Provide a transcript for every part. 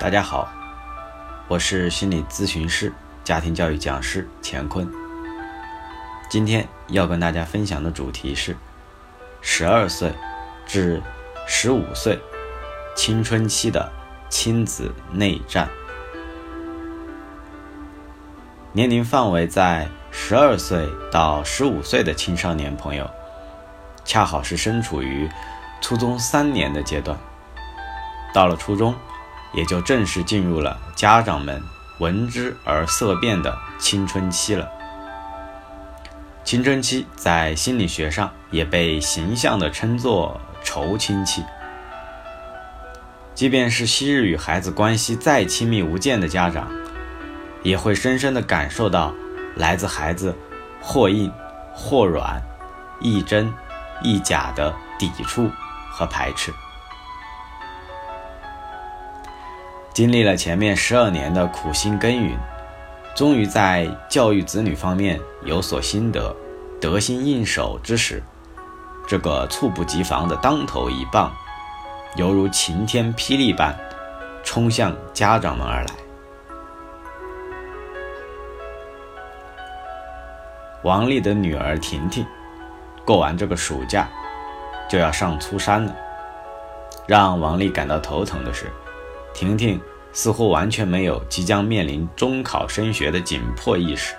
大家好，我是心理咨询师、家庭教育讲师乾坤。今天要跟大家分享的主题是十二岁至十五岁青春期的亲子内战。年龄范围在十二岁到十五岁的青少年朋友，恰好是身处于初中三年的阶段。到了初中。也就正式进入了家长们闻之而色变的青春期了。青春期在心理学上也被形象地称作“愁亲期”。即便是昔日与孩子关系再亲密无间的家长，也会深深地感受到来自孩子或硬或软、亦真亦假的抵触和排斥。经历了前面十二年的苦心耕耘，终于在教育子女方面有所心得、得心应手之时，这个猝不及防的当头一棒，犹如晴天霹雳般冲向家长们而来。王丽的女儿婷婷，过完这个暑假，就要上初三了。让王丽感到头疼的是。婷婷似乎完全没有即将面临中考升学的紧迫意识。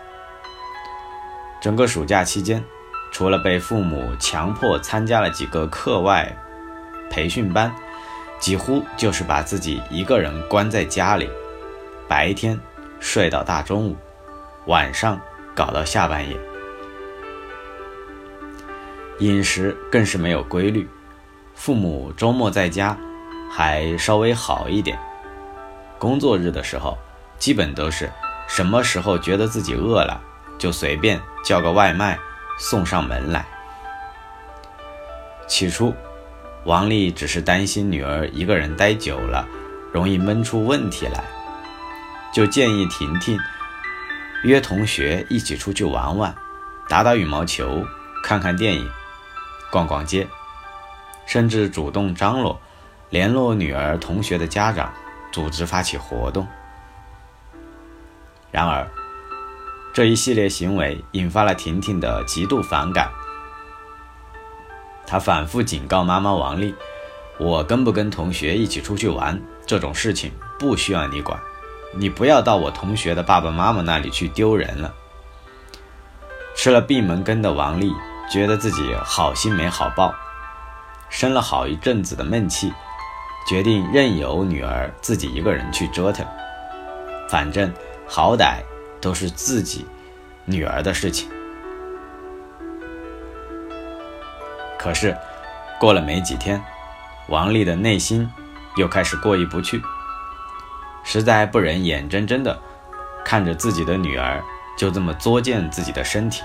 整个暑假期间，除了被父母强迫参加了几个课外培训班，几乎就是把自己一个人关在家里，白天睡到大中午，晚上搞到下半夜，饮食更是没有规律。父母周末在家还稍微好一点。工作日的时候，基本都是什么时候觉得自己饿了，就随便叫个外卖送上门来。起初，王丽只是担心女儿一个人待久了，容易闷出问题来，就建议婷婷约同学一起出去玩玩，打打羽毛球，看看电影，逛逛街，甚至主动张罗联络女儿同学的家长。组织发起活动，然而这一系列行为引发了婷婷的极度反感。她反复警告妈妈王丽：“我跟不跟同学一起出去玩这种事情不需要你管，你不要到我同学的爸爸妈妈那里去丢人了。”吃了闭门羹的王丽觉得自己好心没好报，生了好一阵子的闷气。决定任由女儿自己一个人去折腾，反正好歹都是自己女儿的事情。可是过了没几天，王丽的内心又开始过意不去，实在不忍眼睁睁的看着自己的女儿就这么作践自己的身体，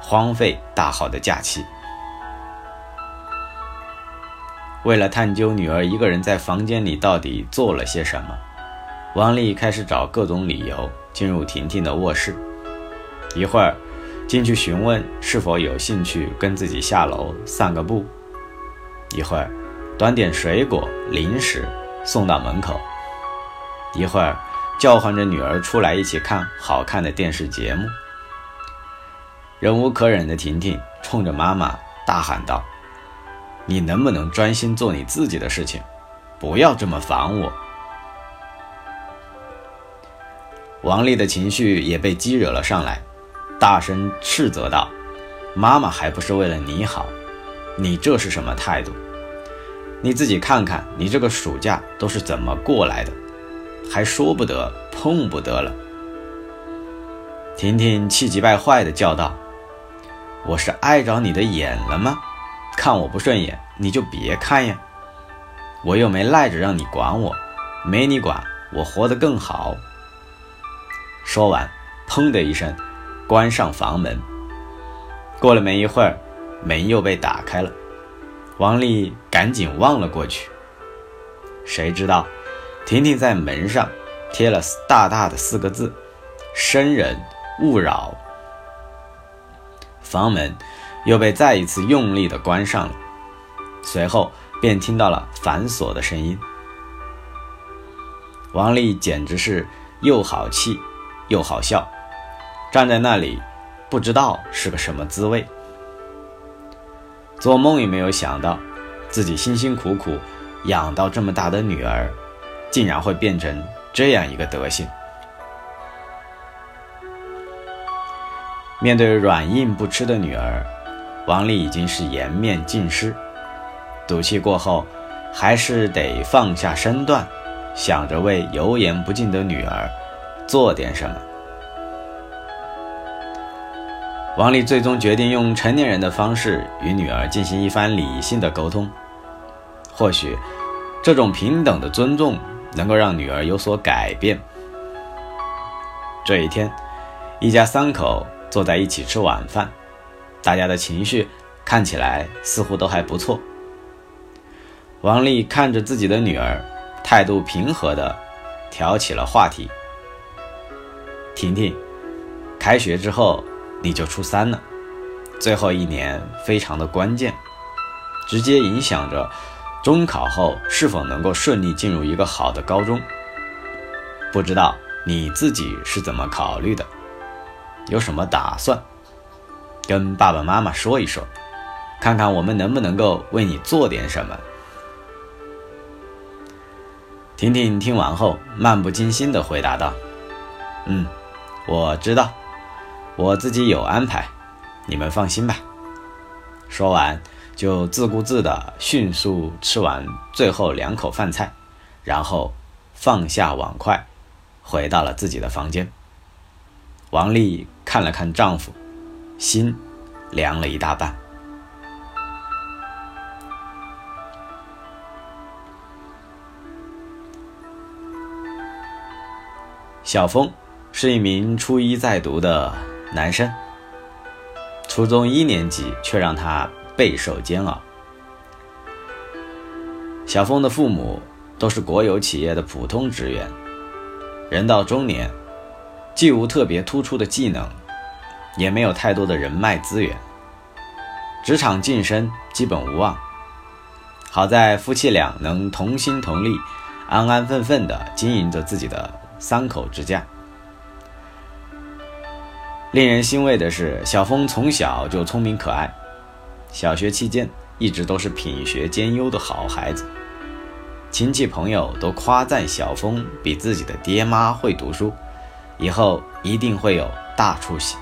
荒废大好的假期。为了探究女儿一个人在房间里到底做了些什么，王丽开始找各种理由进入婷婷的卧室。一会儿进去询问是否有兴趣跟自己下楼散个步，一会儿端点水果零食送到门口，一会儿叫唤着女儿出来一起看好看的电视节目。忍无可忍的婷婷冲着妈妈大喊道。你能不能专心做你自己的事情，不要这么烦我？王丽的情绪也被激惹了上来，大声斥责道：“妈妈还不是为了你好，你这是什么态度？你自己看看，你这个暑假都是怎么过来的，还说不得碰不得了？”婷婷气急败坏地叫道：“我是碍着你的眼了吗？”看我不顺眼，你就别看呀！我又没赖着让你管我，没你管，我活得更好。说完，砰的一声，关上房门。过了没一会儿，门又被打开了，王丽赶紧望了过去。谁知道，婷婷在门上贴了大大的四个字：“生人勿扰。”房门。又被再一次用力地关上了，随后便听到了反锁的声音。王丽简直是又好气又好笑，站在那里不知道是个什么滋味。做梦也没有想到，自己辛辛苦苦养到这么大的女儿，竟然会变成这样一个德行。面对软硬不吃的女儿，王丽已经是颜面尽失，赌气过后，还是得放下身段，想着为油盐不进的女儿做点什么。王丽最终决定用成年人的方式与女儿进行一番理性的沟通。或许，这种平等的尊重能够让女儿有所改变。这一天，一家三口坐在一起吃晚饭，大家的情绪看起来似乎都还不错。王丽看着自己的女儿，态度平和地挑起了话题：“婷婷，开学之后。”你就初三了，最后一年非常的关键，直接影响着中考后是否能够顺利进入一个好的高中。不知道你自己是怎么考虑的，有什么打算，跟爸爸妈妈说一说，看看我们能不能够为你做点什么。婷婷听完后，漫不经心地回答道：“嗯，我知道。”我自己有安排，你们放心吧。说完，就自顾自地迅速吃完最后两口饭菜，然后放下碗筷，回到了自己的房间。王丽看了看丈夫，心凉了一大半。小峰是一名初一在读的。男生，初中一年级却让他备受煎熬。小峰的父母都是国有企业的普通职员，人到中年，既无特别突出的技能，也没有太多的人脉资源，职场晋升基本无望。好在夫妻俩能同心同力，安安分分地经营着自己的三口之家。令人欣慰的是，小峰从小就聪明可爱，小学期间一直都是品学兼优的好孩子。亲戚朋友都夸赞小峰比自己的爹妈会读书，以后一定会有大出息。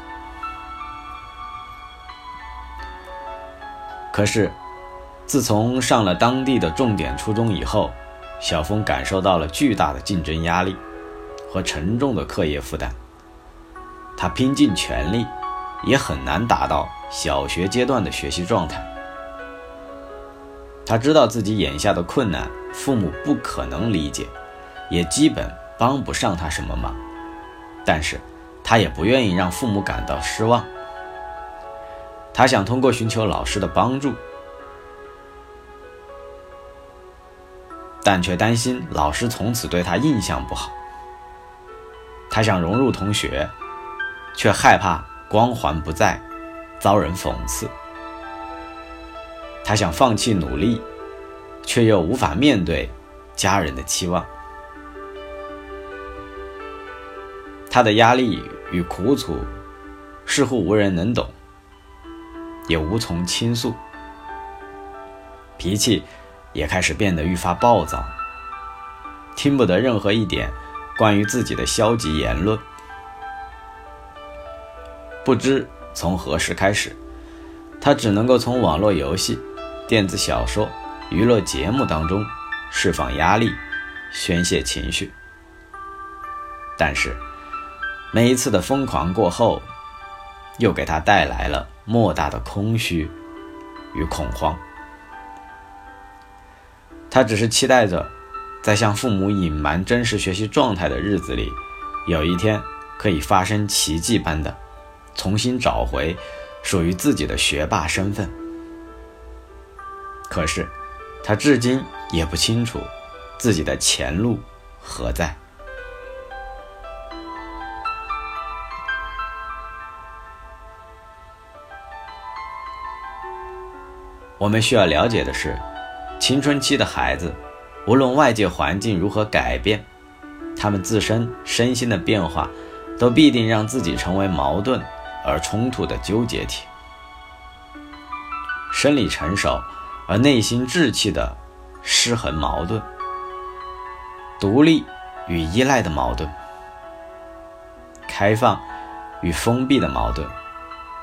可是，自从上了当地的重点初中以后，小峰感受到了巨大的竞争压力和沉重的课业负担。他拼尽全力，也很难达到小学阶段的学习状态。他知道自己眼下的困难，父母不可能理解，也基本帮不上他什么忙。但是，他也不愿意让父母感到失望。他想通过寻求老师的帮助，但却担心老师从此对他印象不好。他想融入同学。却害怕光环不在，遭人讽刺。他想放弃努力，却又无法面对家人的期望。他的压力与苦楚似乎无人能懂，也无从倾诉。脾气也开始变得愈发暴躁，听不得任何一点关于自己的消极言论。不知从何时开始，他只能够从网络游戏、电子小说、娱乐节目当中释放压力、宣泄情绪。但是，每一次的疯狂过后，又给他带来了莫大的空虚与恐慌。他只是期待着，在向父母隐瞒真实学习状态的日子里，有一天可以发生奇迹般的。重新找回属于自己的学霸身份，可是他至今也不清楚自己的前路何在。我们需要了解的是，青春期的孩子，无论外界环境如何改变，他们自身身心的变化，都必定让自己成为矛盾而冲突的纠结体。生理成熟而内心稚气的失衡矛盾，独立与依赖的矛盾，开放与封闭的矛盾，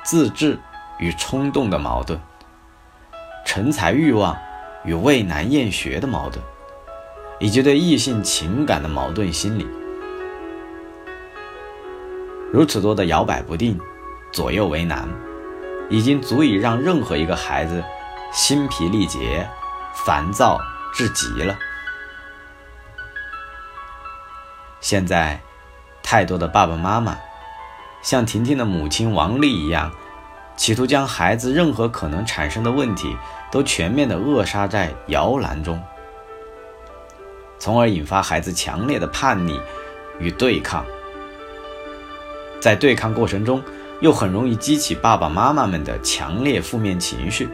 自制与冲动的矛盾，成才欲望与畏难厌学的矛盾。以及对异性情感的矛盾心理，如此多的摇摆不定、左右为难，已经足以让任何一个孩子心疲力竭、烦躁至极了。现在，太多的爸爸妈妈，像婷婷的母亲王丽一样，企图将孩子任何可能产生的问题都全面的扼杀在摇篮中。从而引发孩子强烈的叛逆与对抗，在对抗过程中，又很容易激起爸爸妈妈们的强烈负面情绪，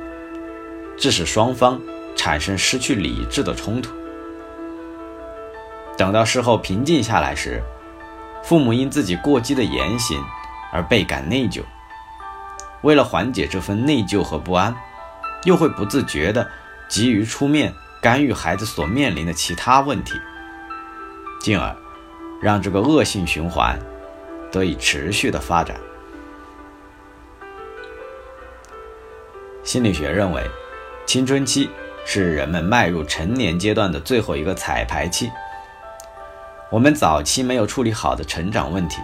致使双方产生失去理智的冲突。等到事后平静下来时，父母因自己过激的言行而倍感内疚，为了缓解这份内疚和不安，又会不自觉地急于出面。干预孩子所面临的其他问题，进而让这个恶性循环得以持续的发展。心理学认为，青春期是人们迈入成年阶段的最后一个彩排期。我们早期没有处理好的成长问题，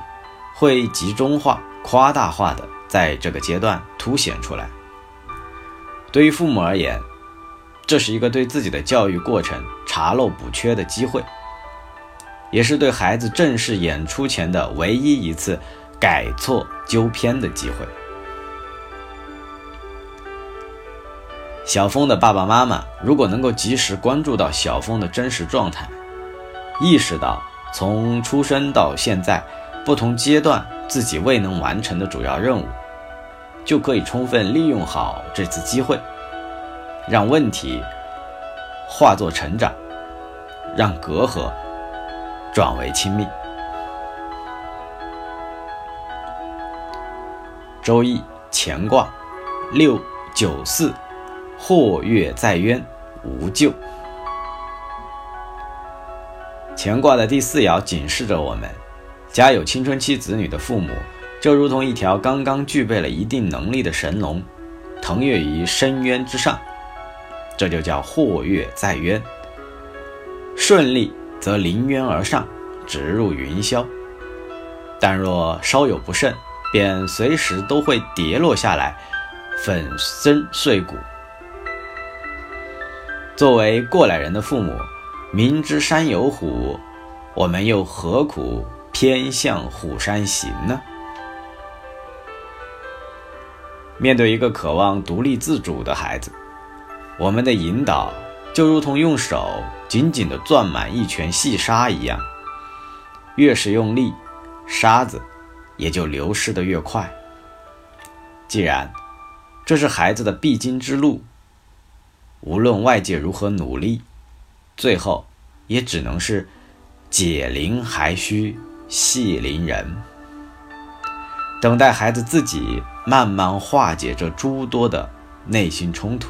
会集中化、夸大化的在这个阶段凸显出来。对于父母而言，这是一个对自己的教育过程查漏补缺的机会，也是对孩子正式演出前的唯一一次改错纠偏的机会。小峰的爸爸妈妈如果能够及时关注到小峰的真实状态，意识到从出生到现在不同阶段自己未能完成的主要任务，就可以充分利用好这次机会。让问题化作成长，让隔阂转为亲密。周易乾卦六九四，或跃在渊，无咎。乾卦的第四爻警示着我们：家有青春期子女的父母，就如同一条刚刚具备了一定能力的神龙，腾跃于深渊之上。这就叫或跃在渊，顺利则临渊而上，直入云霄；但若稍有不慎，便随时都会跌落下来，粉身碎骨。作为过来人的父母，明知山有虎，我们又何苦偏向虎山行呢？面对一个渴望独立自主的孩子。我们的引导就如同用手紧紧地攥满一圈细沙一样，越是用力，沙子也就流失得越快。既然这是孩子的必经之路，无论外界如何努力，最后也只能是解铃还须系铃人，等待孩子自己慢慢化解这诸多的内心冲突。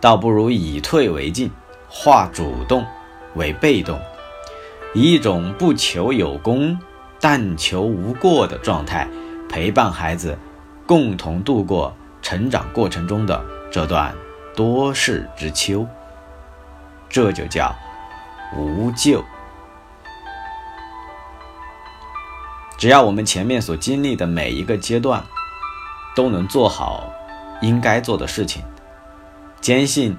倒不如以退为进，化主动为被动，以一种不求有功，但求无过的状态，陪伴孩子，共同度过成长过程中的这段多事之秋。这就叫无咎。只要我们前面所经历的每一个阶段，都能做好应该做的事情。坚信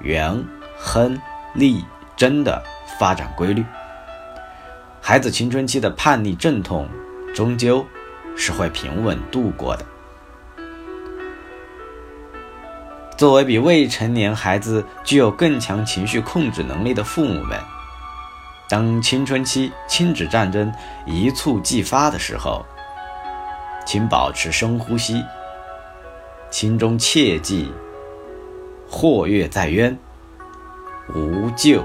元亨利贞的发展规律，孩子青春期的叛逆阵痛终究是会平稳度过的。作为比未成年孩子具有更强情绪控制能力的父母们，当青春期亲子战争一触即发的时候。请保持深呼吸，心中切记，祸越在渊，无救。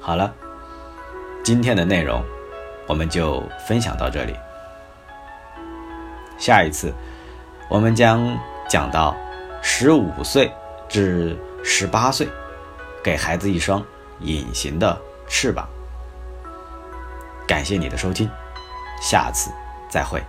好了，今天的内容我们就分享到这里。下一次我们将讲到十五岁至十八岁，给孩子一双隐形的翅膀。感谢你的收听，下次再会。